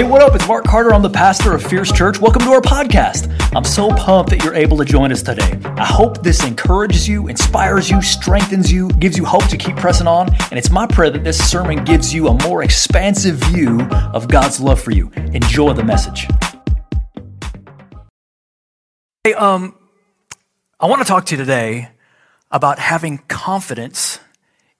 Hey, what up? It's Mark Carter. I'm the pastor of Fierce Church. Welcome to our podcast. I'm so pumped that you're able to join us today. I hope this encourages you, inspires you, strengthens you, gives you hope to keep pressing on. And it's my prayer that this sermon gives you a more expansive view of God's love for you. Enjoy the message. Hey, um, I want to talk to you today about having confidence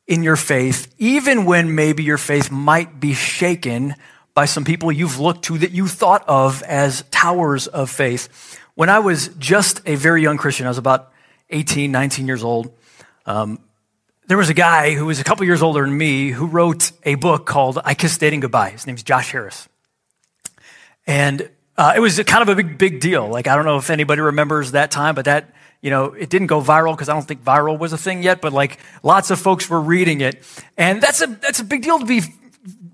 in your faith, even when maybe your faith might be shaken by some people you've looked to that you thought of as towers of faith. When I was just a very young Christian, I was about 18, 19 years old. Um, there was a guy who was a couple years older than me who wrote a book called I Kissed Dating Goodbye. His name's Josh Harris. And uh, it was kind of a big, big deal. Like, I don't know if anybody remembers that time, but that, you know, it didn't go viral because I don't think viral was a thing yet, but like lots of folks were reading it. And that's a, that's a big deal to be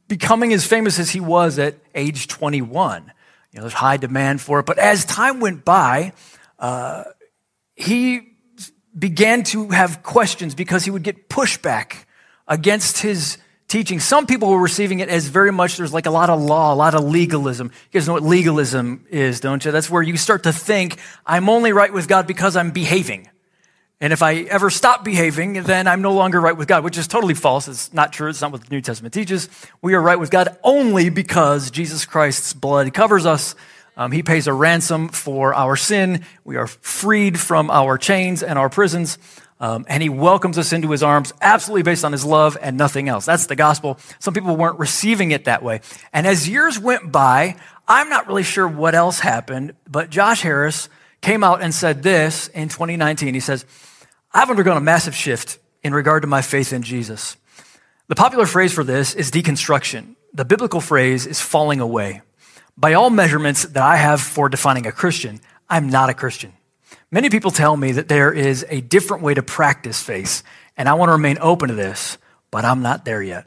becoming as famous as he was at age 21. You know, there's high demand for it. But as time went by, uh, he began to have questions because he would get pushback against his teaching. Some people were receiving it as very much there's like a lot of law, a lot of legalism. You guys know what legalism is, don't you? That's where you start to think, I'm only right with God because I'm behaving. And if I ever stop behaving, then I'm no longer right with God, which is totally false. It's not true. It's not what the New Testament teaches. We are right with God only because Jesus Christ's blood covers us. Um, he pays a ransom for our sin. We are freed from our chains and our prisons. Um, and he welcomes us into his arms absolutely based on his love and nothing else. That's the gospel. Some people weren't receiving it that way. And as years went by, I'm not really sure what else happened, but Josh Harris came out and said this in 2019. He says, I've undergone a massive shift in regard to my faith in Jesus. The popular phrase for this is deconstruction. The biblical phrase is falling away. By all measurements that I have for defining a Christian, I'm not a Christian. Many people tell me that there is a different way to practice faith, and I want to remain open to this, but I'm not there yet.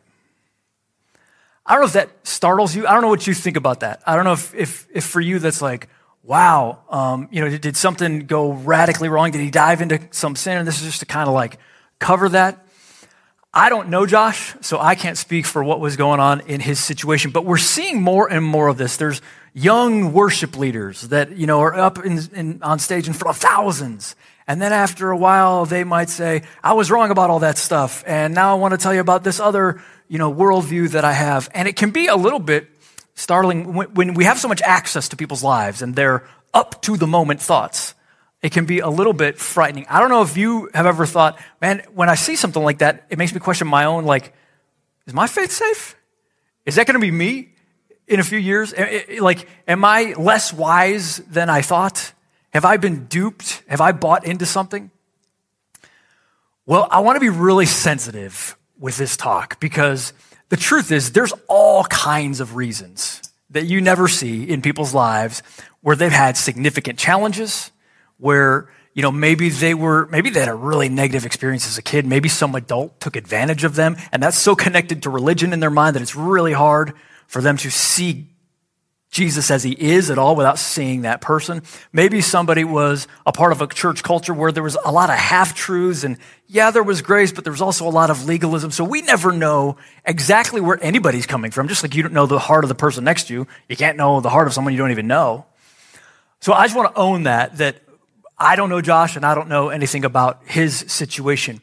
I don't know if that startles you. I don't know what you think about that. I don't know if, if, if for you that's like, wow, um, you know, did, did something go radically wrong? Did he dive into some sin? And this is just to kind of like cover that. I don't know Josh, so I can't speak for what was going on in his situation, but we're seeing more and more of this. There's young worship leaders that, you know, are up in, in, on stage in front of thousands. And then after a while, they might say, I was wrong about all that stuff. And now I want to tell you about this other, you know, worldview that I have. And it can be a little bit startling when we have so much access to people's lives and their up to the moment thoughts. It can be a little bit frightening. I don't know if you have ever thought, man, when I see something like that, it makes me question my own, like, is my faith safe? Is that going to be me in a few years? Like, am I less wise than I thought? Have I been duped? Have I bought into something? Well, I want to be really sensitive with this talk because the truth is, there's all kinds of reasons that you never see in people's lives where they've had significant challenges, where, you know, maybe they were, maybe they had a really negative experience as a kid. Maybe some adult took advantage of them. And that's so connected to religion in their mind that it's really hard for them to see Jesus as he is at all without seeing that person. Maybe somebody was a part of a church culture where there was a lot of half truths and yeah, there was grace, but there was also a lot of legalism. So we never know exactly where anybody's coming from. Just like you don't know the heart of the person next to you, you can't know the heart of someone you don't even know. So I just want to own that, that I don't know Josh and I don't know anything about his situation.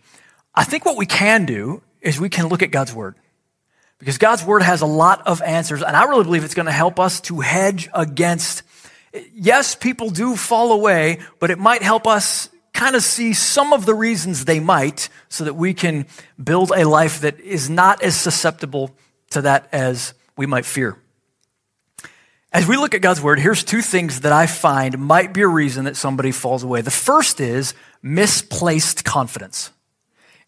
I think what we can do is we can look at God's word. Because God's word has a lot of answers, and I really believe it's going to help us to hedge against. Yes, people do fall away, but it might help us kind of see some of the reasons they might so that we can build a life that is not as susceptible to that as we might fear. As we look at God's word, here's two things that I find might be a reason that somebody falls away. The first is misplaced confidence.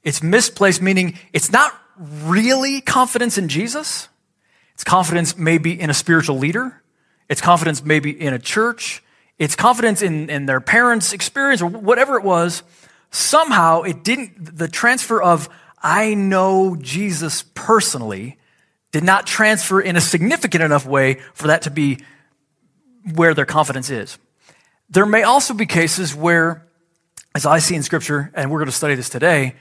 It's misplaced, meaning it's not really confidence in Jesus. It's confidence maybe in a spiritual leader. It's confidence maybe in a church. It's confidence in, in their parents' experience or whatever it was. Somehow it didn't, the transfer of, I know Jesus personally, did not transfer in a significant enough way for that to be where their confidence is. There may also be cases where, as I see in Scripture, and we're going to study this today,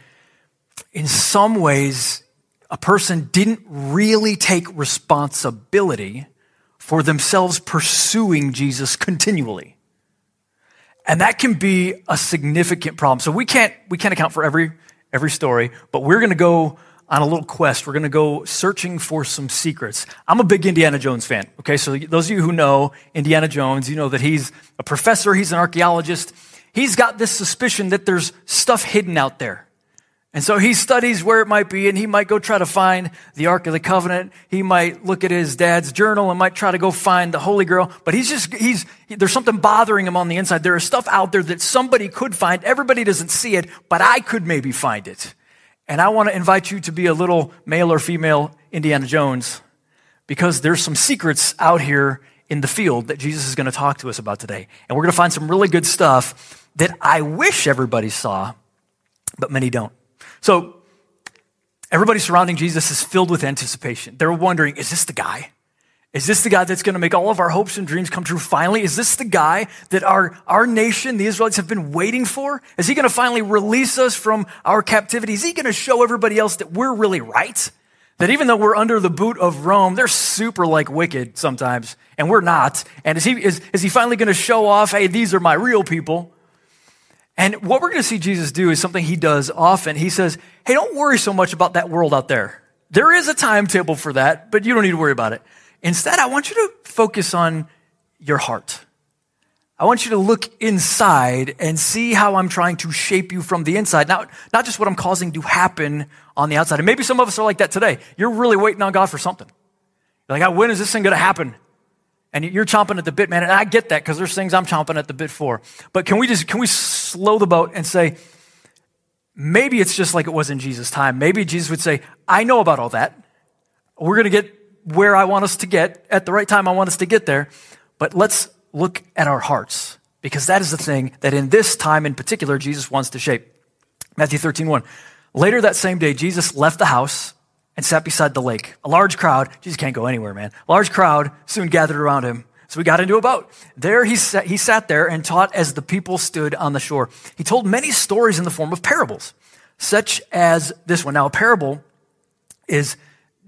in some ways, a person didn't really take responsibility for themselves pursuing Jesus continually. And that can be a significant problem. So we can't, we can't account for every, every story, but we're going to go on a little quest. We're going to go searching for some secrets. I'm a big Indiana Jones fan. Okay. So those of you who know Indiana Jones, you know that he's a professor. He's an archaeologist. He's got this suspicion that there's stuff hidden out there. And so he studies where it might be, and he might go try to find the Ark of the Covenant. He might look at his dad's journal and might try to go find the Holy Grail. But he's just, he's, there's something bothering him on the inside. There is stuff out there that somebody could find. Everybody doesn't see it, but I could maybe find it. And I want to invite you to be a little male or female Indiana Jones because there's some secrets out here in the field that Jesus is going to talk to us about today. And we're going to find some really good stuff that I wish everybody saw, but many don't. So everybody surrounding Jesus is filled with anticipation. They're wondering, is this the guy? Is this the guy that's going to make all of our hopes and dreams come true finally? Is this the guy that our, our nation, the Israelites, have been waiting for? Is he going to finally release us from our captivity? Is he going to show everybody else that we're really right? That even though we're under the boot of Rome, they're super like wicked sometimes, and we're not. And is he, is, is he finally going to show off, hey, these are my real people? And what we're going to see Jesus do is something he does often. He says, Hey, don't worry so much about that world out there. There is a timetable for that, but you don't need to worry about it. Instead, I want you to focus on your heart. I want you to look inside and see how I'm trying to shape you from the inside. Not, not just what I'm causing to happen on the outside. And maybe some of us are like that today. You're really waiting on God for something. You're like, ah, when is this thing going to happen? and you're chomping at the bit, man. And I get that because there's things I'm chomping at the bit for. But can we just, can we slow the boat and say, maybe it's just like it was in Jesus' time. Maybe Jesus would say, I know about all that. We're going to get where I want us to get at the right time I want us to get there. But let's look at our hearts because that is the thing that in this time in particular, Jesus wants to shape. Matthew 13, 1. Later that same day, Jesus left the house and sat beside the lake. A large crowd, Jesus can't go anywhere, man. A large crowd soon gathered around him. So we got into a boat. There he sat, he sat there and taught as the people stood on the shore. He told many stories in the form of parables, such as this one. Now, a parable is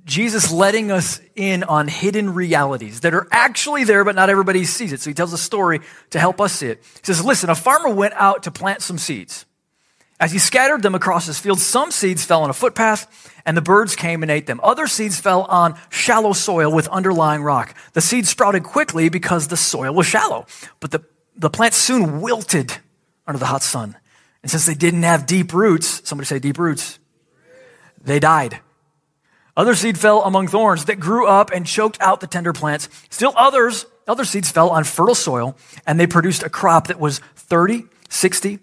Jesus letting us in on hidden realities that are actually there, but not everybody sees it. So he tells a story to help us see it. He says, listen, a farmer went out to plant some seeds. As he scattered them across his field, some seeds fell on a footpath, and the birds came and ate them. Other seeds fell on shallow soil with underlying rock. The seeds sprouted quickly because the soil was shallow, but the, the plants soon wilted under the hot sun. And since they didn't have deep roots, somebody say deep roots, they died. Other seed fell among thorns that grew up and choked out the tender plants. Still others, other seeds fell on fertile soil, and they produced a crop that was 30, 60,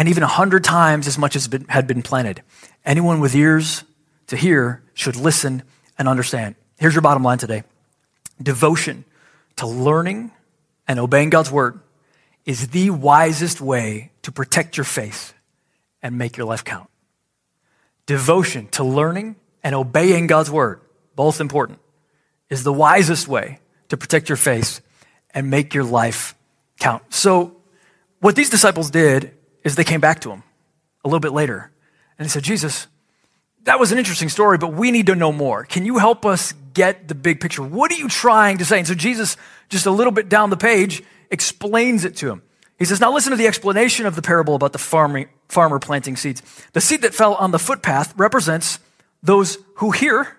and even a hundred times as much as had been planted. Anyone with ears to hear should listen and understand. Here's your bottom line today devotion to learning and obeying God's word is the wisest way to protect your faith and make your life count. Devotion to learning and obeying God's word, both important, is the wisest way to protect your faith and make your life count. So, what these disciples did is they came back to him a little bit later and they said, Jesus, that was an interesting story, but we need to know more. Can you help us get the big picture? What are you trying to say? And so Jesus, just a little bit down the page, explains it to him. He says, Now listen to the explanation of the parable about the farming, farmer planting seeds. The seed that fell on the footpath represents those who hear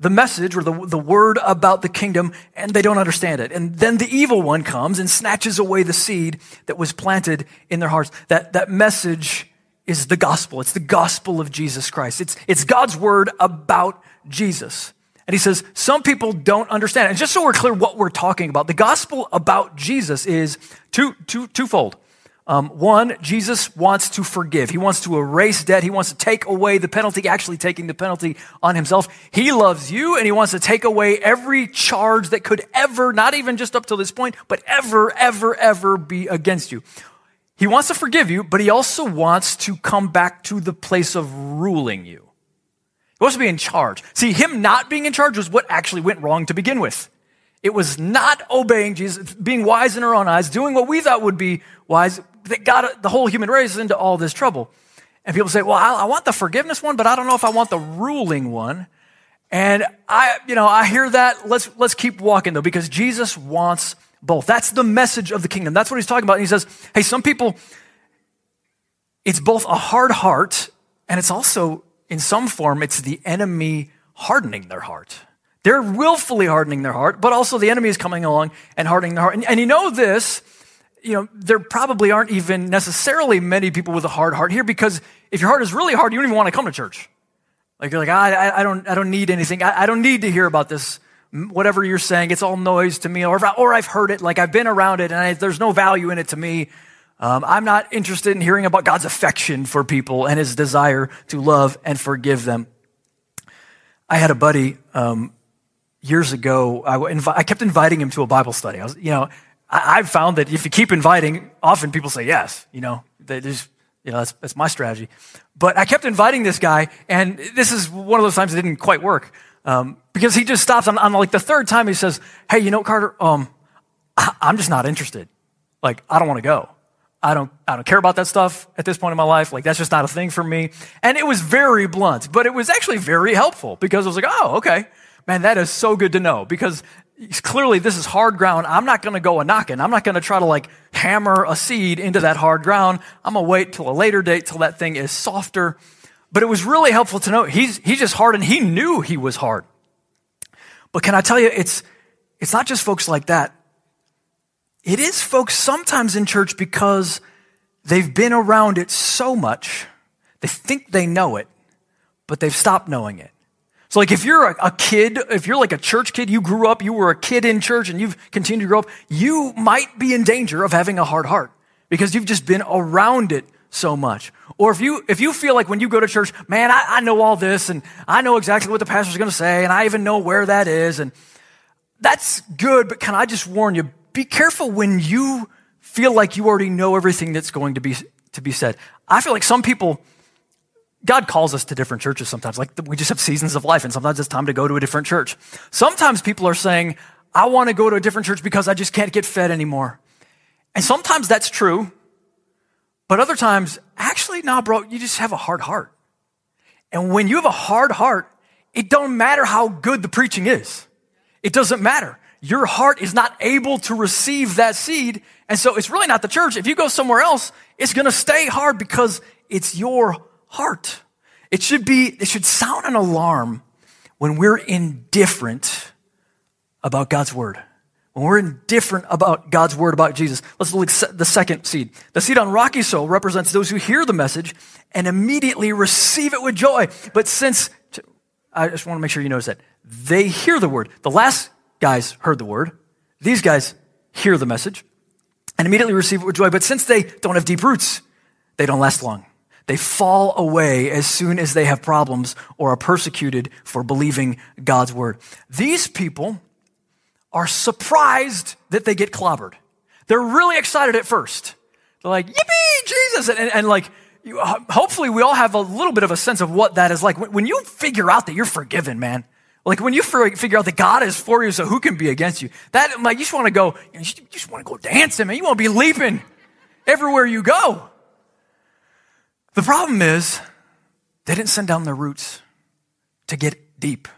the message or the, the word about the kingdom and they don't understand it. And then the evil one comes and snatches away the seed that was planted in their hearts. That, that message is the gospel. It's the gospel of Jesus Christ. It's, it's God's word about Jesus. And he says, some people don't understand. And just so we're clear what we're talking about, the gospel about Jesus is two, two, twofold. Um, one, Jesus wants to forgive. He wants to erase debt. He wants to take away the penalty, actually taking the penalty on himself. He loves you and he wants to take away every charge that could ever, not even just up to this point, but ever, ever, ever be against you. He wants to forgive you, but he also wants to come back to the place of ruling you. He wants to be in charge. See, him not being in charge was what actually went wrong to begin with. It was not obeying Jesus, being wise in our own eyes, doing what we thought would be wise that got the whole human race into all this trouble. And people say, well, I, I want the forgiveness one, but I don't know if I want the ruling one. And I, you know, I hear that. Let's, let's keep walking though, because Jesus wants both. That's the message of the kingdom. That's what he's talking about. And he says, hey, some people, it's both a hard heart and it's also, in some form, it's the enemy hardening their heart. They're willfully hardening their heart, but also the enemy is coming along and hardening their heart. And, and you know this, you know, there probably aren't even necessarily many people with a hard heart here because if your heart is really hard, you don't even want to come to church. Like you're like, I, I, don't, I don't need anything. I, I don't need to hear about this. Whatever you're saying, it's all noise to me, or, or I've heard it, like I've been around it, and I, there's no value in it to me. Um, I'm not interested in hearing about God's affection for people and his desire to love and forgive them. I had a buddy um, years ago. I, I, kept inviting him to a Bible study. I was, you know, I, have found that if you keep inviting, often people say yes. You know, you know, that's, that's my strategy. But I kept inviting this guy, and this is one of those times it didn't quite work um, because he just stops on, on, like the third time. He says, "Hey, you know, Carter, um, I'm just not interested. Like, I don't want to go." I don't, I don't care about that stuff at this point in my life. Like, that's just not a thing for me. And it was very blunt, but it was actually very helpful because I was like, oh, okay. Man, that is so good to know because clearly this is hard ground. I'm not going to go a knocking. I'm not going to try to like hammer a seed into that hard ground. I'm going to wait till a later date till that thing is softer. But it was really helpful to know he's, he's just hard and he knew he was hard. But can I tell you, it's, it's not just folks like that. It is folks sometimes in church because they've been around it so much, they think they know it, but they've stopped knowing it. So, like, if you're a, a, kid, if you're like a church kid, you grew up, you were a kid in church, and you've continued to grow up, you might be in danger of having a hard heart because you've just been around it so much. Or if you if you feel like when you go to church, man, I, I know all this, and I know exactly what the pastor's going to say, and I even know where that is, and that's good. But can I just warn you? be careful when you feel like you already know everything that's going to be, to be said. I feel like some people, God calls us to different churches sometimes. Like we just have seasons of life, and sometimes it's time to go to a different church. Sometimes people are saying, I want to go to a different church because I just can't get fed anymore. And sometimes that's true. But other times, actually, nah, bro, you just have a hard heart. And when you have a hard heart, it don't matter how good the preaching is. It doesn't matter your heart is not able to receive that seed. And so it's really not the church. If you go somewhere else, it's going to stay hard because it's your heart. It should be, it should sound an alarm when we're indifferent about God's word. When we're indifferent about God's word about Jesus. Let's look at the second seed. The seed on rocky soil represents those who hear the message and immediately receive it with joy. But since, I just want to make sure you notice that they hear the word. The last guys heard the word. These guys hear the message and immediately receive it with joy. But since they don't have deep roots, they don't last long. They fall away as soon as they have problems or are persecuted for believing God's word. These people are surprised that they get clobbered. They're really excited at first. They're like, yippee, Jesus. And, and, and like, you, hopefully we all have a little bit of a sense of what that is like. When, when you figure out that you're forgiven, man, like when you figure out that God is for you, so who can be against you? That like you just want to go, you just want to go dancing, man. You want to be leaping everywhere you go. The problem is they didn't send down their roots to get deep.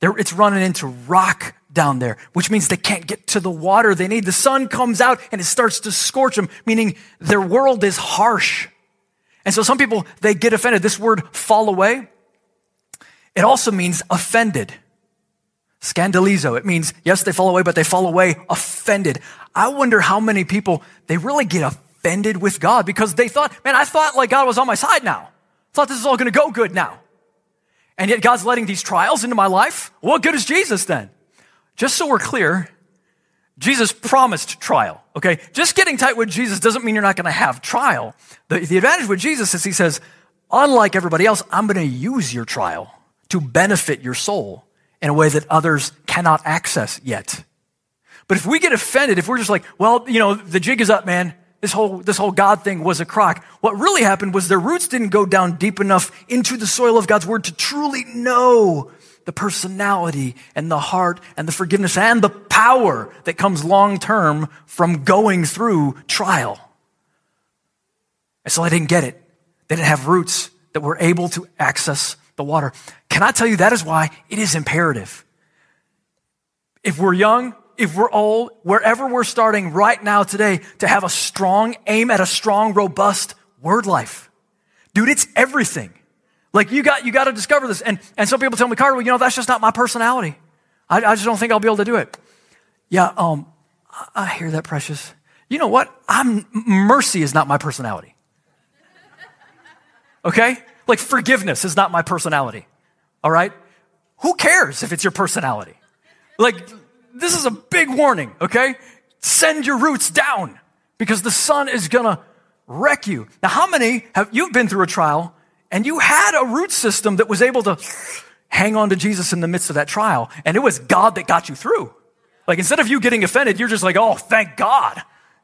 They're, it's running into rock down there, which means they can't get to the water they need. The sun comes out and it starts to scorch them, meaning their world is harsh. And so some people, they get offended. This word fall away, it also means offended. Scandalizo. It means, yes, they fall away, but they fall away offended. I wonder how many people, they really get offended with God because they thought, man, I thought like God was on my side now. I thought this is all going to go good now. And yet God's letting these trials into my life. What good is Jesus then? Just so we're clear, Jesus promised trial, okay? Just getting tight with Jesus doesn't mean you're not going to have trial. The, the advantage with Jesus is he says, unlike everybody else, I'm going to use your trial to benefit your soul in a way that others cannot access yet. But if we get offended, if we're just like, well, you know, the jig is up, man. This whole, this whole God thing was a crock. What really happened was their roots didn't go down deep enough into the soil of God's word to truly know the personality and the heart and the forgiveness and the power that comes long term from going through trial. And so they didn't get it. They didn't have roots that were able to access the water. Can I tell you that is why it is imperative? If we're young, if we're old, wherever we're starting right now today, to have a strong aim at a strong, robust word life. Dude, it's everything. Like you got, you got to discover this. And, and some people tell me, Carter, well, you know, that's just not my personality. I, I just don't think I'll be able to do it. Yeah, um, I, I hear that, precious. You know what? I'm, mercy is not my personality. Okay? Like forgiveness is not my personality. All right? Who cares if it's your personality? Like, this is a big warning, okay? Send your roots down because the sun is gonna wreck you. Now, how many have, you've been through a trial and you had a root system that was able to hang on to Jesus in the midst of that trial and it was God that got you through. Like instead of you getting offended, you're just like, oh, thank God.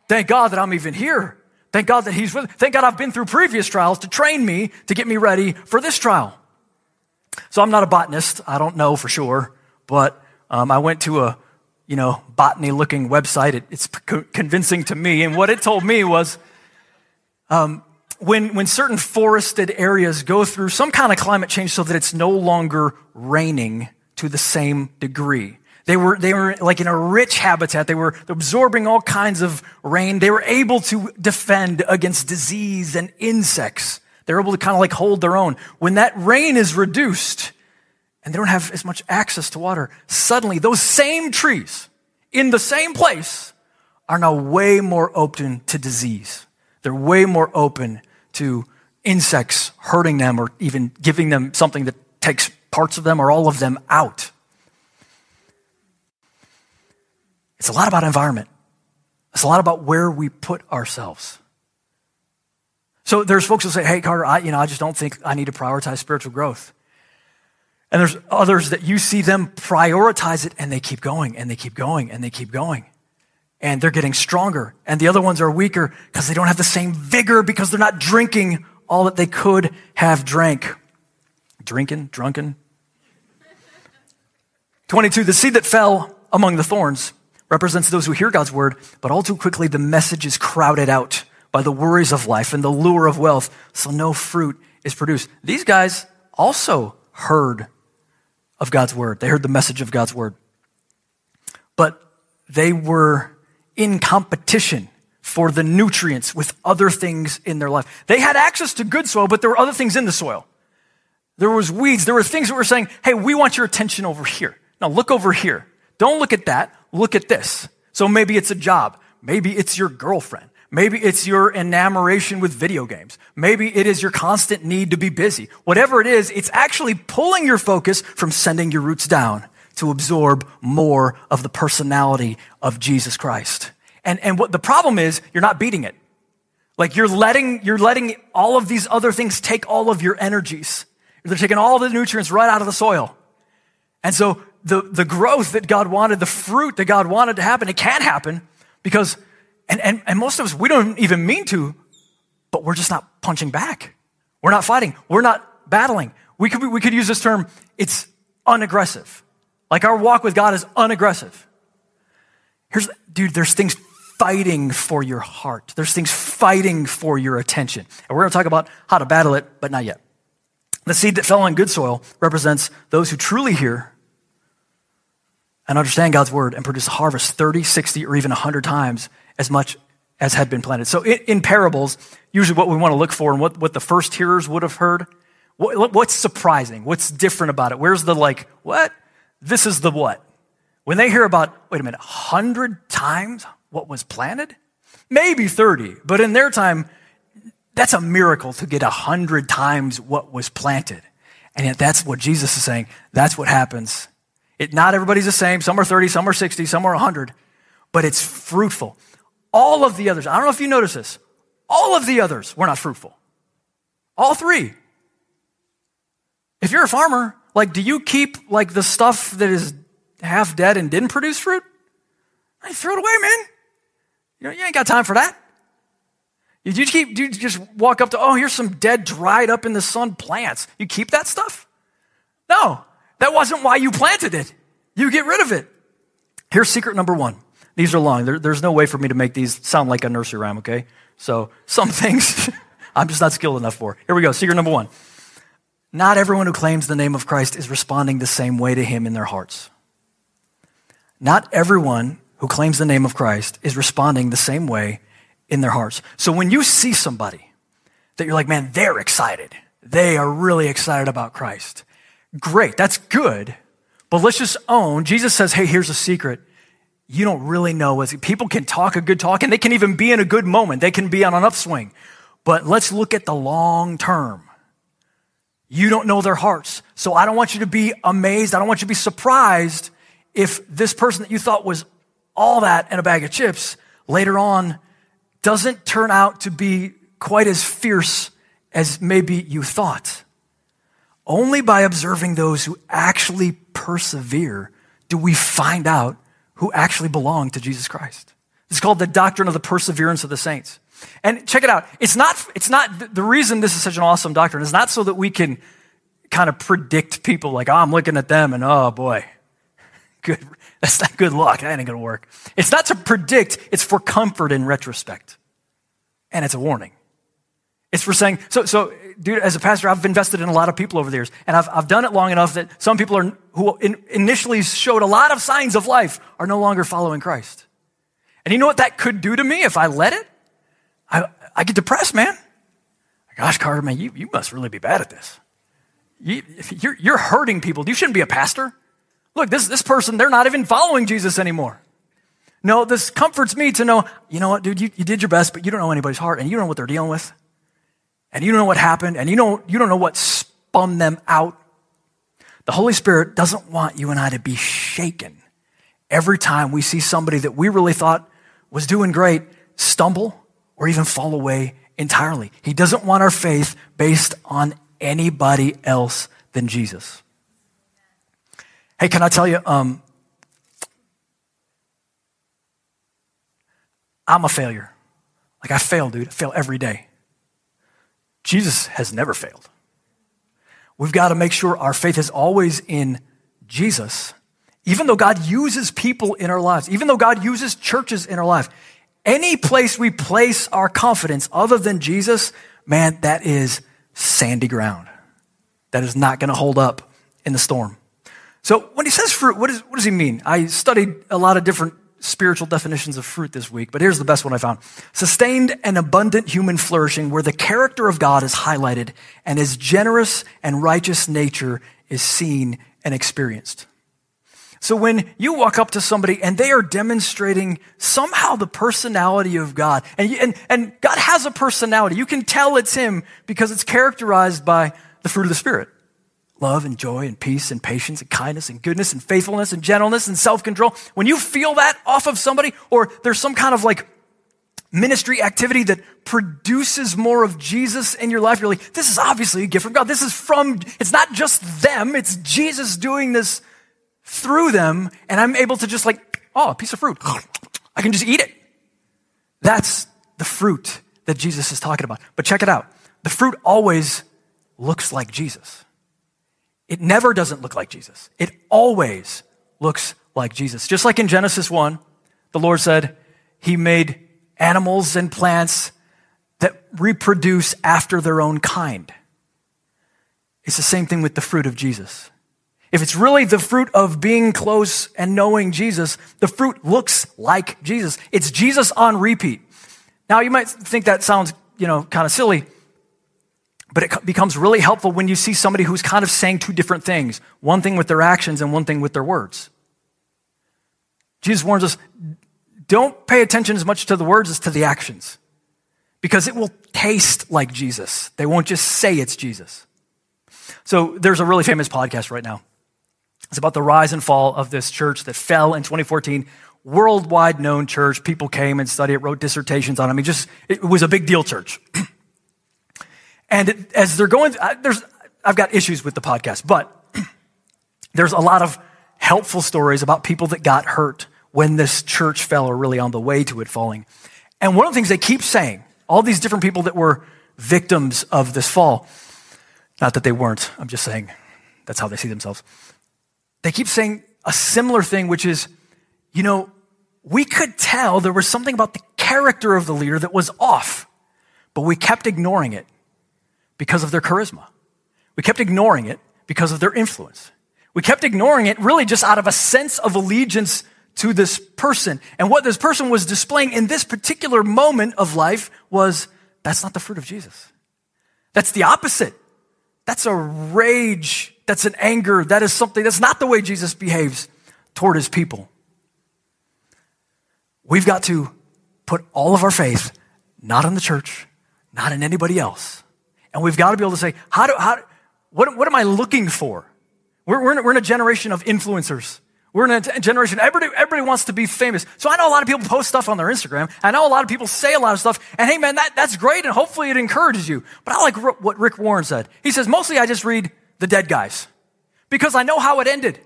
Thank God that I'm even here. Thank God that He's with me. Thank God I've been through previous trials to train me to get me ready for this trial. So I'm not a botanist. I don't know for sure, but um, I went to a you know botany looking website. It, it's co- convincing to me, and what it told me was um, when when certain forested areas go through some kind of climate change, so that it's no longer raining to the same degree. They were, they were like in a rich habitat. They were absorbing all kinds of rain. They were able to defend against disease and insects. They're able to kind of like hold their own. When that rain is reduced and they don't have as much access to water, suddenly those same trees in the same place are now way more open to disease. They're way more open to insects hurting them or even giving them something that takes parts of them or all of them out. It's a lot about environment. It's a lot about where we put ourselves. So there's folks who say, hey, Carter, I, you know, I just don't think I need to prioritize spiritual growth. And there's others that you see them prioritize it and they keep going and they keep going and they keep going. And they're getting stronger. And the other ones are weaker because they don't have the same vigor because they're not drinking all that they could have drank. Drinking, drunken. 22, the seed that fell among the thorns represents those who hear God's word, but all too quickly the message is crowded out by the worries of life and the lure of wealth, so no fruit is produced. These guys also heard of God's word. They heard the message of God's word. But they were in competition for the nutrients with other things in their life. They had access to good soil, but there were other things in the soil. There was weeds. There were things that were saying, hey, we want your attention over here. Now look over here. Don't look at that. Look at this. So maybe it's a job. Maybe it's your girlfriend. Maybe it's your enamoration with video games. Maybe it is your constant need to be busy. Whatever it is, it's actually pulling your focus from sending your roots down to absorb more of the personality of Jesus Christ. And, and what the problem is, you're not beating it. Like you're letting, you're letting all of these other things take all of your energies. They're taking all the nutrients right out of the soil. And so the, the growth that God wanted, the fruit that God wanted to happen, it can't happen because, and, and, and most of us, we don't even mean to, but we're just not punching back. We're not fighting. We're not battling. We could, we could use this term, it's unaggressive. Like our walk with God is unaggressive. Here's, dude, there's things fighting for your heart. There's things fighting for your attention. And we're going to talk about how to battle it, but not yet. The seed that fell on good soil represents those who truly hear and understand God's word and produce a harvest 30, 60, or even 100 times as much as had been planted. So in, in parables, usually what we want to look for and what, what the first hearers would have heard, what, what's surprising? What's different about it? Where's the like, what? This is the what? When they hear about, wait a minute, 100 times what was planted? Maybe 30, but in their time, that's a miracle to get 100 times what was planted. And yet that's what Jesus is saying. That's what happens it, not everybody's the same. Some are 30, some are 60, some are 100, but it's fruitful. All of the others, I don't know if you notice this, all of the others were not fruitful. All three. If you're a farmer, like, do you keep like the stuff that is half dead and didn't produce fruit? I throw it away, man. You know, you ain't got time for that. You keep, do you just walk up to, oh, here's some dead, dried up in the sun plants. You keep that stuff? No. That wasn't why you planted it. You get rid of it. Here's secret number one. These are long. There, there's no way for me to make these sound like a nursery rhyme, okay? So some things I'm just not skilled enough for. Here we go. Secret number one. not everyone who claims the name of Christ is responding the same way to him in their hearts. Not everyone who claims the name of Christ is responding the same way in their hearts. So when you see somebody that you're like, man, they're excited, they are really excited about Christ, great, that's good. But let's just own, Jesus says, hey, here's a secret. You don't really know what people can talk a good talk and they can even be in a good moment. They can be on an upswing. But let's look at the long term. You don't know their hearts. So I don't want you to be amazed. I don't want you to be surprised if this person that you thought was all that and a bag of chips later on doesn't turn out to be quite as fierce as maybe you thought. Only by observing those who actually persevere do we find out who actually belong to Jesus Christ. It's called the doctrine of the perseverance of the saints. And check it out. It's not, it's not, the reason this is such an awesome doctrine is not so that we can kind of predict people like, oh, I'm looking at them and oh boy, good, that's not good luck. That ain't gonna work. It's not to predict, it's for comfort in retrospect. And it's a warning. It's for saying, so, so, dude, as a pastor, I've invested in a lot of people over the years, and I've, I've done it long enough that some people are, who in, initially showed a lot of signs of life are no longer following Christ. And you know what that could do to me if I let it? I, I get depressed, man. Gosh, Carter, man, you, you must really be bad at this. You, you're, you're hurting people. You shouldn't be a pastor. Look, this, this person, they're not even following Jesus anymore. No, this comforts me to know, you know what, dude, you, you did your best, but you don't know anybody's heart and you don't know what they're dealing with. And you don't know what happened and you don't, you don't know what spun them out. The Holy Spirit doesn't want you and I to be shaken every time we see somebody that we really thought was doing great stumble or even fall away entirely. He doesn't want our faith based on anybody else than Jesus. Hey, can I tell you, um, I'm a failure. Like I fail, dude. I fail every day. Jesus has never failed. We've got to make sure our faith is always in Jesus. Even though God uses people in our lives, even though God uses churches in our life, any place we place our confidence other than Jesus, man, that is sandy ground. That is not going to hold up in the storm. So when he says fruit, what, is, what does he mean? I studied a lot of different spiritual definitions of fruit this week, but here's the best one I found. Sustained and abundant human flourishing where the character of God is highlighted and his generous and righteous nature is seen and experienced. So when you walk up to somebody and they are demonstrating somehow the personality of God, and, and, and God has a personality, you can tell it's him because it's characterized by the fruit of the Spirit love and joy and peace and patience and kindness and goodness and faithfulness and gentleness and self control, when you feel that off of somebody, or there's some kind of like ministry activity that produces more of Jesus in your life, you're like, this is obviously a gift from God. This is from, it's not just them, it's Jesus doing this through them, and I'm able to just like, oh, a piece of fruit. I can just eat it. That's the fruit that Jesus is talking about. But check it out. The fruit always looks like Jesus. It never doesn't look like Jesus. It always looks like Jesus. Just like in Genesis 1, the Lord said he made animals and plants that reproduce after their own kind. It's the same thing with the fruit of Jesus. If it's really the fruit of being close and knowing Jesus, the fruit looks like Jesus. It's Jesus on repeat. Now you might think that sounds, you know, kind of silly, but it becomes really helpful when you see somebody who's kind of saying two different things one thing with their actions and one thing with their words. Jesus warns us don't pay attention as much to the words as to the actions because it will taste like Jesus. They won't just say it's Jesus. So there's a really famous podcast right now. It's about the rise and fall of this church that fell in 2014. Worldwide known church. People came and studied it, wrote dissertations on it. I mean, just, it was a big deal church. And as they're going, there's, I've got issues with the podcast, but there's a lot of helpful stories about people that got hurt when this church fell or really on the way to it falling. And one of the things they keep saying, all these different people that were victims of this fall, not that they weren't, I'm just saying that's how they see themselves. They keep saying a similar thing, which is, you know, we could tell there was something about the character of the leader that was off, but we kept ignoring it because of their charisma. We kept ignoring it because of their influence. We kept ignoring it really just out of a sense of allegiance to this person. And what this person was displaying in this particular moment of life was that's not the fruit of Jesus. That's the opposite. That's a rage. That's an anger. That is something that's not the way Jesus behaves toward his people. We've got to put all of our faith not in the church, not in anybody else. And we've got to be able to say, how do, how, what, what am I looking for? We're, we're, in, we're in a generation of influencers. We're in a generation, everybody, everybody wants to be famous. So I know a lot of people post stuff on their Instagram. I know a lot of people say a lot of stuff. And hey, man, that, that's great. And hopefully it encourages you. But I like what Rick Warren said. He says, mostly I just read the dead guys because I know how it ended.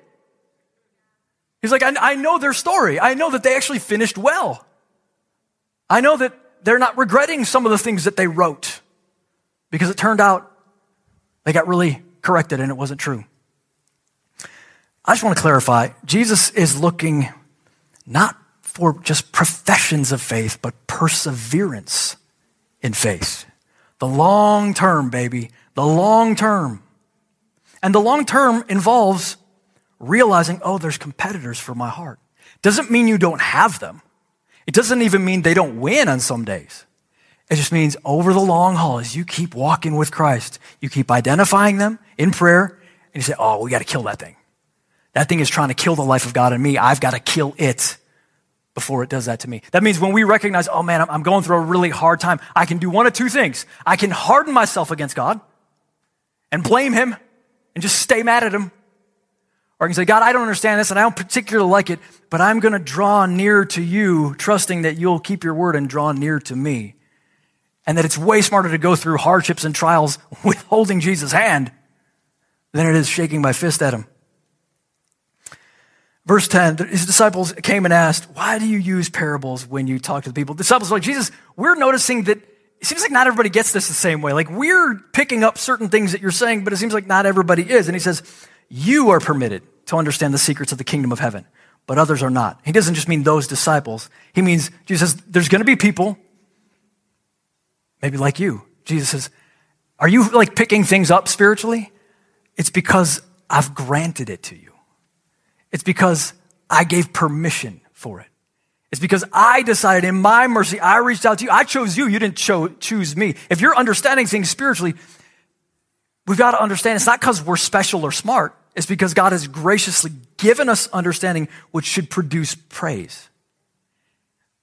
He's like, I, I know their story. I know that they actually finished well. I know that they're not regretting some of the things that they wrote because it turned out they got really corrected and it wasn't true. I just want to clarify Jesus is looking not for just professions of faith, but perseverance in faith. The long term, baby, the long term. And the long term involves realizing, oh, there's competitors for my heart. Doesn't mean you don't have them. It doesn't even mean they don't win on some days. It just means over the long haul, as you keep walking with Christ, you keep identifying them in prayer, and you say, oh, we got to kill that thing. That thing is trying to kill the life of God in me. I've got to kill it before it does that to me. That means when we recognize, oh man, I'm going through a really hard time, I can do one of two things. I can harden myself against God and blame Him and just stay mad at Him. Or I can say, God, I don't understand this and I don't particularly like it, but I'm going to draw near to you, trusting that you'll keep your word and draw near to me. And that it's way smarter to go through hardships and trials with holding Jesus' hand than it is shaking my fist at Him. Verse 10, his disciples came and asked, Why do you use parables when you talk to the people? The disciples were like, Jesus, we're noticing that it seems like not everybody gets this the same way. Like we're picking up certain things that you're saying, but it seems like not everybody is. And he says, You are permitted to understand the secrets of the kingdom of heaven, but others are not. He doesn't just mean those disciples. He means, Jesus there's going to be people, maybe like you. Jesus says, Are you like picking things up spiritually? It's because I've granted it to you. It's because I gave permission for it. It's because I decided in my mercy, I reached out to you. I chose you. You didn't cho- choose me. If you're understanding things spiritually, we've got to understand it's not because we're special or smart. It's because God has graciously given us understanding which should produce praise.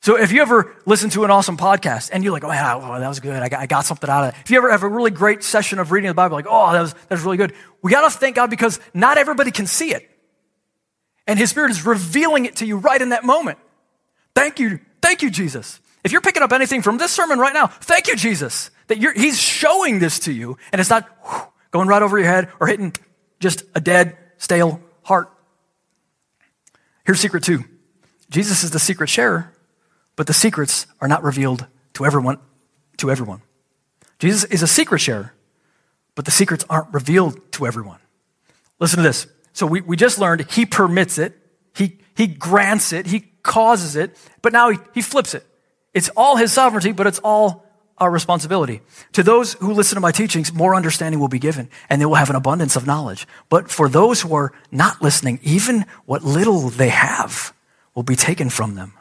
So if you ever listen to an awesome podcast and you're like, oh, yeah, oh, that was good. I got, I got, something out of it. If you ever have a really great session of reading the Bible, like, oh, that was, that was really good. We got to thank God because not everybody can see it. And His Spirit is revealing it to you right in that moment. Thank you. Thank you, Jesus. If you're picking up anything from this sermon right now, thank you, Jesus, that He's showing this to you and it's not whew, going right over your head or hitting just a dead, stale heart. Here's secret two Jesus is the secret sharer, but the secrets are not revealed to everyone. To everyone. Jesus is a secret sharer, but the secrets aren't revealed to everyone. Listen to this. So we, we just learned he permits it, he, he grants it, he causes it, but now he, he flips it. It's all his sovereignty, but it's all our responsibility. To those who listen to my teachings, more understanding will be given, and they will have an abundance of knowledge. But for those who are not listening, even what little they have will be taken from them.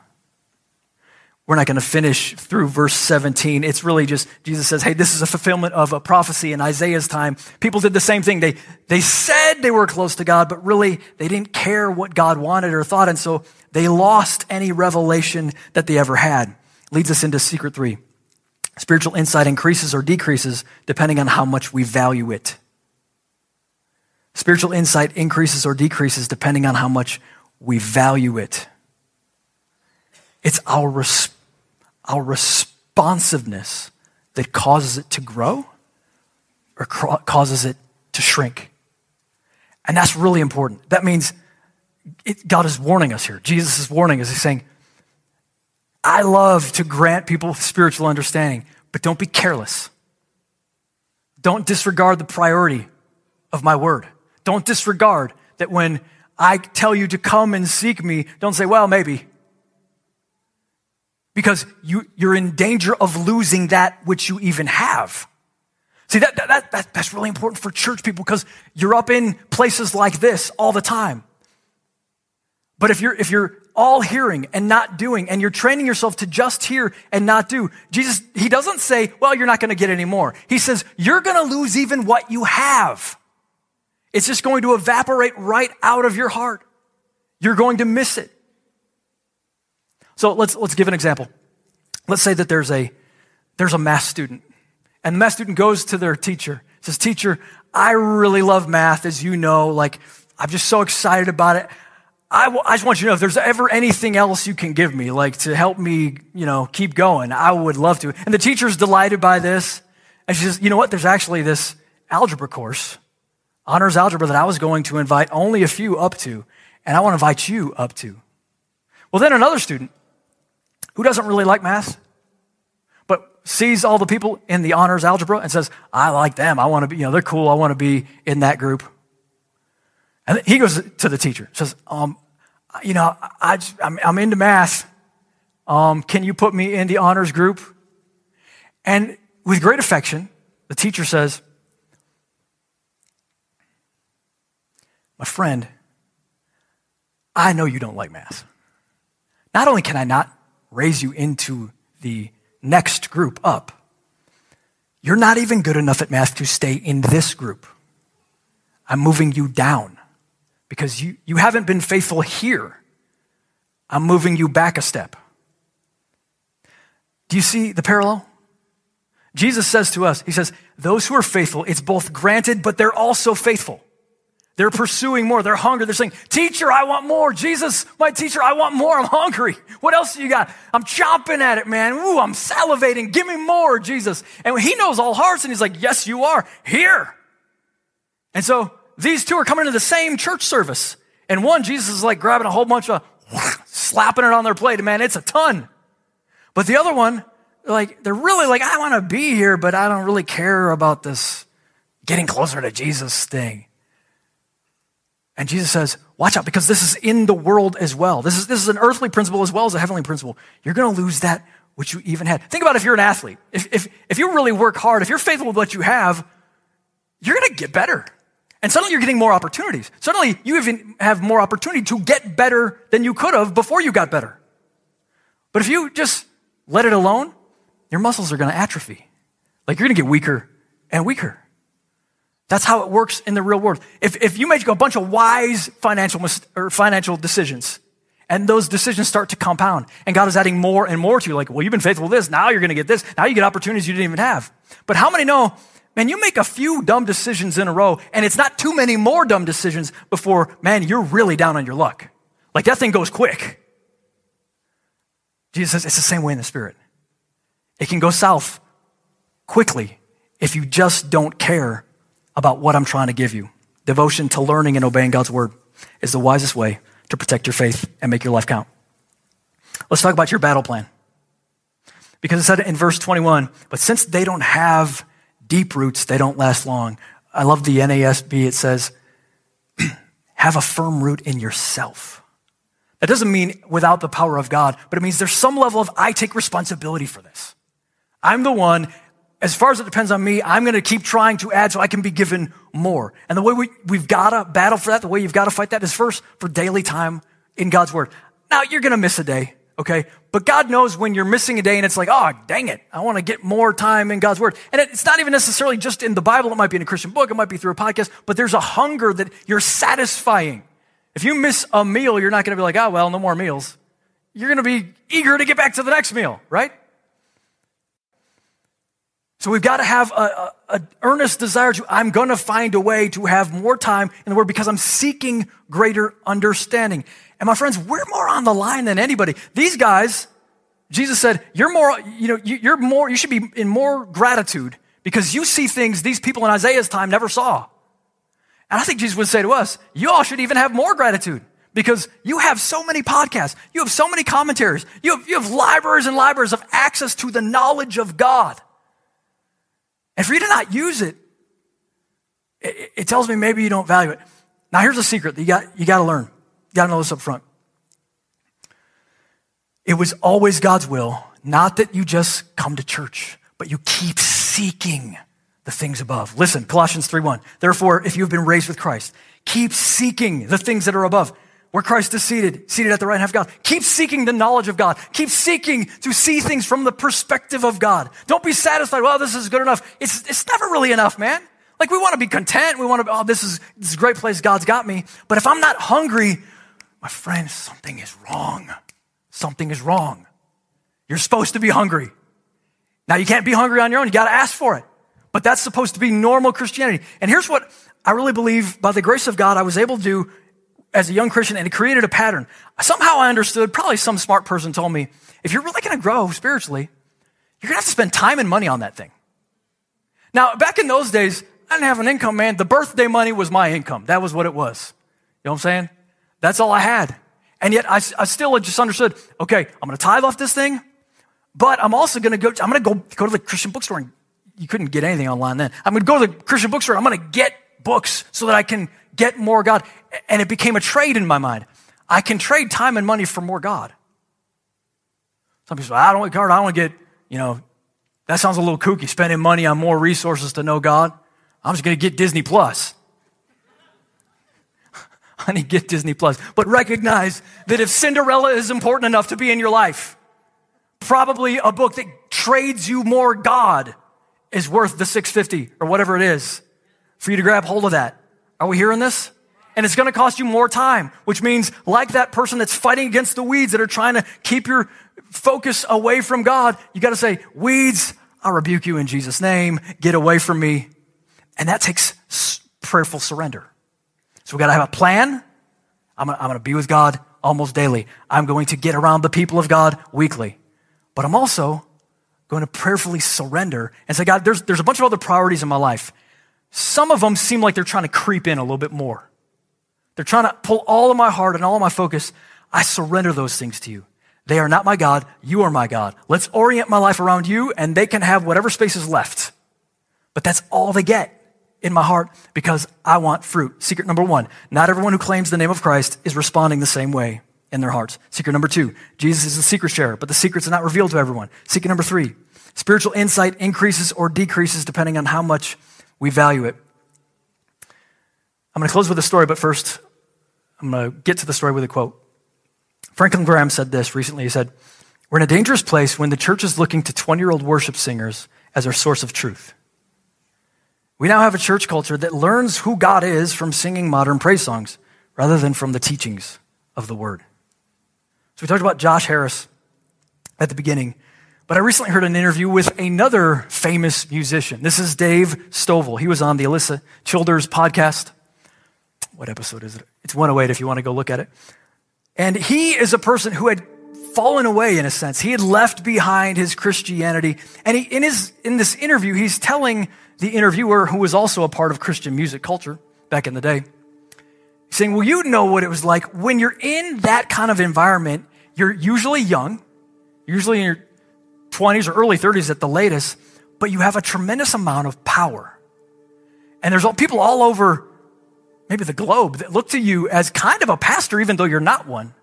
We're not going to finish through verse 17. It's really just, Jesus says, hey, this is a fulfillment of a prophecy in Isaiah's time. People did the same thing. They, they said they were close to God, but really they didn't care what God wanted or thought. And so they lost any revelation that they ever had. Leads us into secret three. Spiritual insight increases or decreases depending on how much we value it. Spiritual insight increases or decreases depending on how much we value it. It's our response our responsiveness that causes it to grow or causes it to shrink. And that's really important. That means it, God is warning us here. Jesus is warning us. He's saying, I love to grant people spiritual understanding, but don't be careless. Don't disregard the priority of my word. Don't disregard that when I tell you to come and seek me, don't say, well, maybe because you, you're in danger of losing that which you even have. See, that, that, that, that's really important for church people because you're up in places like this all the time. But if you're, if you're all hearing and not doing, and you're training yourself to just hear and not do, Jesus, he doesn't say, well, you're not going to get any more. He says, you're going to lose even what you have. It's just going to evaporate right out of your heart. You're going to miss it. So let's, let's give an example. Let's say that there's a, there's a math student and the math student goes to their teacher, says, teacher, I really love math, as you know, like, I'm just so excited about it. I, w- I just want you to know if there's ever anything else you can give me, like to help me, you know, keep going, I would love to. And the teacher's delighted by this. And she says, you know what? There's actually this algebra course, honors algebra, that I was going to invite only a few up to, and I want to invite you up to. Well, then another student who doesn't really like math, but sees all the people in the honors algebra and says, I like them. I want to be, you know, they're cool. I want to be in that group. And he goes to the teacher, says, um, you know, I, I'm, I'm into math. Um, can you put me in the honors group? And with great affection, the teacher says, My friend, I know you don't like math. Not only can I not raise you into the next group up. You're not even good enough at math to stay in this group. I'm moving you down because you, you haven't been faithful here. I'm moving you back a step. Do you see the parallel? Jesus says to us, He says, those who are faithful, it's both granted, but they're also faithful. They're pursuing more. They're hungry. They're saying, Teacher, I want more. Jesus, my teacher, I want more. I'm hungry. What else do you got? I'm chomping at it, man. Ooh, I'm salivating. Give me more, Jesus. And he knows all hearts, and he's like, Yes, you are. Here. And so these two are coming to the same church service. And one, Jesus is like grabbing a whole bunch of, slapping it on their plate. Man, it's a ton. But the other one, like, they're really like, I want to be here, but I don't really care about this getting closer to Jesus thing. And Jesus says, watch out because this is in the world as well. This is, this is an earthly principle as well as a heavenly principle. You're going to lose that which you even had. Think about if you're an athlete. If, if, if you really work hard, if you're faithful with what you have, you're going to get better. And suddenly you're getting more opportunities. Suddenly you even have more opportunity to get better than you could have before you got better. But if you just let it alone, your muscles are going to atrophy. Like you're going to get weaker and weaker. That's how it works in the real world. If, if you make a bunch of wise financial, or financial decisions, and those decisions start to compound, and God is adding more and more to you, like, well, you've been faithful this, now you're to get this, now you get opportunities you didn't even have. But how many know, man, you make a few dumb decisions in a row, and it's not too many more dumb decisions before, man, you're really down on your luck. Like that thing goes quick. Jesus says it's the same way in the Spirit. It can go south quickly if you just don't care about what I'm trying to give you. Devotion to learning and obeying God's word is the wisest way to protect your faith and make your life count. Let's talk about your battle plan. Because it said in verse 21, but since they don't have deep roots, they don't last long. I love the NASB. It says, have a firm root in yourself. That doesn't mean without the power of God, but it means there's some level of I take responsibility for this. I'm the one as far as it depends on me, I'm going to keep trying to add so I can be given more. And the way we, we've got to battle for that, the way you've got to fight that is first for daily time in God's word. Now, you're going to miss a day, okay? But God knows when you're missing a day and it's like, oh, dang it, I want to get more time in God's word. And it's not even necessarily just in the Bible, it might be in a Christian book, it might be through a podcast, but there's a hunger that you're satisfying. If you miss a meal, you're not going to be like, oh, well, no more meals. You're going to be eager to get back to the next meal, right? So we've got to have an earnest desire to, I'm going to find a way to have more time in the Word because I'm seeking greater understanding. And my friends, we're more on the line than anybody. These guys, Jesus said, you're more, you know, you're more, you should be in more gratitude because you see things these people in Isaiah's time never saw. And I think Jesus would say to us, you all should even have more gratitude because you have so many podcasts. You have so many commentaries. You have, you have libraries and libraries of access to the knowledge of God. And for you to not use it, it, it tells me maybe you don't value it. Now, here's a secret that you got, you got to learn. You got to know this up front. It was always God's will, not that you just come to church, but you keep seeking the things above. Listen, Colossians 3:1. Therefore, if you have been raised with Christ, keep seeking the things that are above, where Christ is seated, seated at the right hand of God. Keep seeking the knowledge of God. Keep seeking to see things from the perspective of God. Don't be satisfied, well, this is good enough. It's, it's never really enough, man. Like we want to be content. We want to, oh, this is, this is a great place. God's got me. But if I'm not hungry, my friend, something is wrong. Something is wrong. You're supposed to be hungry. Now you can't be hungry on your own. You got to ask for it. But that's supposed to be normal Christianity. And here's what I really believe by the grace of God, I was able to do as a young Christian and it created a pattern. Somehow I understood, probably some smart person told me, if you're really going to grow spiritually, you're going to have to spend time and money on that thing. Now, back in those days, I didn't have an income, man. The birthday money was my income. That was what it was. You know what I'm saying? That's all I had. And yet I, I still just understood, okay, I'm going to tithe off this thing, but I'm also going to go, I'm going to go, go to the Christian bookstore and you couldn't get anything online then. I'm going to go to the Christian bookstore. I'm going to get books so that I can get more God. And it became a trade in my mind. I can trade time and money for more God. Some people say, I don't want God. I don't want to get, you know, that sounds a little kooky, spending money on more resources to know God. I'm just going to get Disney Plus. Honey, get Disney Plus. But recognize that if Cinderella is important enough to be in your life, probably a book that trades you more God is worth the 650 or whatever it is for you to grab hold of that. Are we hearing this? And it's going to cost you more time, which means like that person that's fighting against the weeds that are trying to keep your focus away from God, you got to say, weeds, I rebuke you in Jesus' name. Get away from me. And that takes prayerful surrender. So we got to have a plan. I'm going to be with God almost daily. I'm going to get around the people of God weekly. But I'm also going to prayerfully surrender and say, God, there's, there's a bunch of other priorities in my life. Some of them seem like they're trying to creep in a little bit more. They're trying to pull all of my heart and all of my focus. I surrender those things to you. They are not my God. You are my God. Let's orient my life around you and they can have whatever space is left. But that's all they get in my heart because I want fruit. Secret number one, not everyone who claims the name of Christ is responding the same way in their hearts. Secret number two, Jesus is the secret sharer, but the secrets are not revealed to everyone. Secret number three, spiritual insight increases or decreases depending on how much we value it. I'm going to close with a story, but first, I'm going to get to the story with a quote. Franklin Graham said this recently. He said, We're in a dangerous place when the church is looking to 20 year old worship singers as our source of truth. We now have a church culture that learns who God is from singing modern praise songs rather than from the teachings of the word. So we talked about Josh Harris at the beginning, but I recently heard an interview with another famous musician. This is Dave Stovall. He was on the Alisa Childers podcast. What episode is it? It's 108 if you want to go look at it. And he is a person who had fallen away in a sense. He had left behind his Christianity. And he, in, his, in this interview, he's telling the interviewer, who was also a part of Christian music culture back in the day, saying, Well, you know what it was like when you're in that kind of environment. You're usually young, usually in your 20s or early 30s at the latest, but you have a tremendous amount of power. And there's people all over maybe the globe that look to you as kind of a pastor, even though you're not one.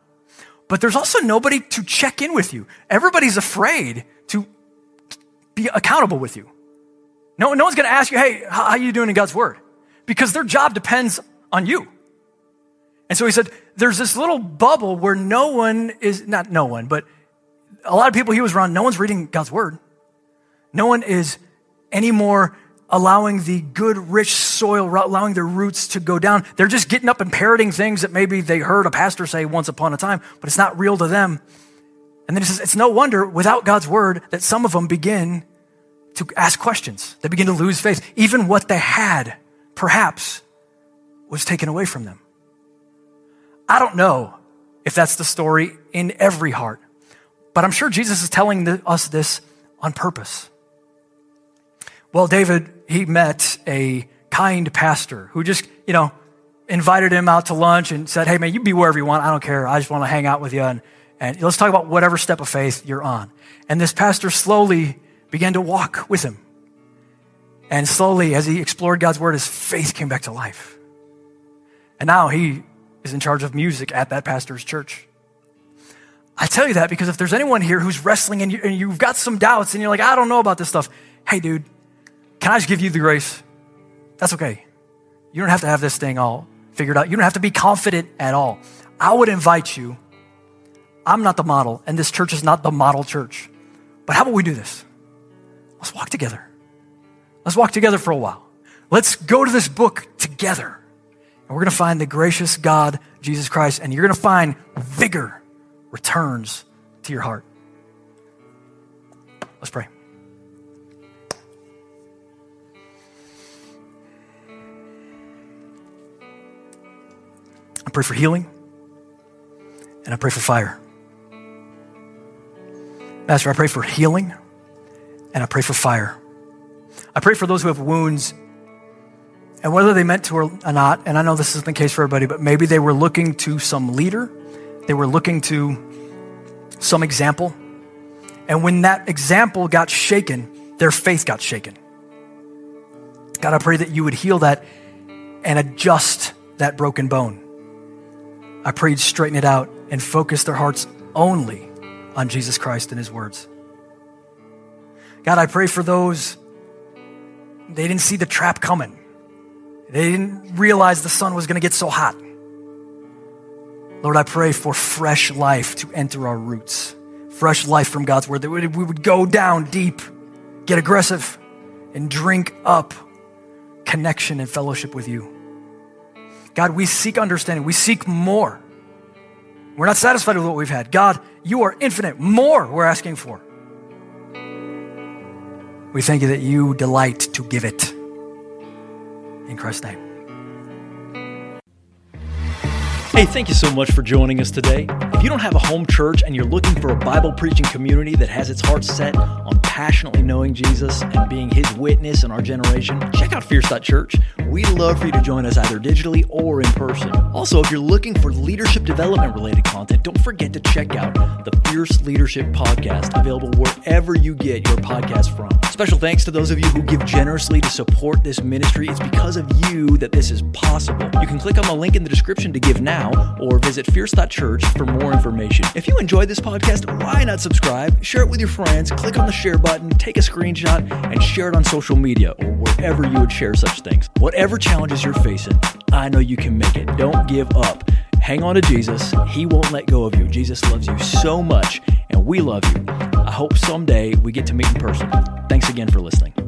But there's also nobody to check in with you. Everybody's afraid to be accountable with you. No, no one's going to ask you, hey, how, how are you doing in God's word? Because their job depends on you. And so he said, there's this little bubble where no one is, not no one, but a lot of people he was around, no one's reading God's word. No one is anymore allowing the good, rich soil, allowing their roots to go down. They're just getting up and parroting things that maybe they heard a pastor say once upon a time, but it's not real to them. And then he says, it's no wonder without God's word that some of them begin to ask questions. They begin to lose faith. Even what they had, perhaps, was taken away from them. I don't know if that's the story in every heart, but I'm sure Jesus is telling us this on purpose. Well, David, he met a kind pastor who just, you know, invited him out to lunch and said, Hey, man, you be wherever you want. I don't care. I just want to hang out with you. And, and let's talk about whatever step of faith you're on. And this pastor slowly began to walk with him. And slowly, as he explored God's word, his faith came back to life. And now he is in charge of music at that pastor's church. I tell you that because if there's anyone here who's wrestling and, you, have got some doubts and you're like, I don't know about this stuff, hey, dude, can I just give you the grace? That's okay. You don't have to have this thing all figured out. You don't have to be confident at all. I would invite you. I'm not the model, and this church is not the model church. But how about we do this? Let's walk together. Let's walk together for a while. Let's go to this book together. And we're going to find the gracious God, Jesus Christ, and you're going to find vigor returns to your heart. Let's pray. I pray for healing and I pray for fire. Master, I pray for healing and I pray for fire. I pray for those who have wounds and whether they meant to or not, and I know this isn't the case for everybody, but maybe they were looking to some leader, they were looking to some example. And when that example got shaken, their faith got shaken. God, I pray that you would heal that and adjust that broken bone. I pray you'd straighten it out and focus their hearts only on Jesus Christ and his words. God, I pray for those, they didn't see the trap coming. They didn't realize the sun was going to get so hot. Lord, I pray for fresh life to enter our roots, fresh life from God's word, that we would go down deep, get aggressive, and drink up connection and fellowship with you. God, we seek understanding. We seek more. We're not satisfied with what we've had. God, you are infinite. More we're asking for. We thank you that you delight to give it. In Christ's name. Hey, thank you so much for joining us today. If you don't have a home church and you're looking for a Bible preaching community that has its heart set on passionately knowing Jesus and being his witness in our generation, check out Church. We'd love for you to join us either digitally or in person. Also, if you're looking for leadership development related content, don't forget to check out the Fierce Leadership Podcast, available wherever you get your podcast from. Special thanks to those of you who give generously to support this ministry. It's because of you that this is possible. You can click on the link in the description to give now now or visit fierce.church for more information. If you enjoyed this podcast, why not subscribe, share it with your friends, click on the share button, take a screenshot, and share it on social media or wherever you would share such things. Whatever challenges you're facing, I know you can make it. Don't give up. Hang on to Jesus. He won't let go of you. Jesus loves you so much, and we love you. I hope someday we get to meet in person. Thanks again for listening.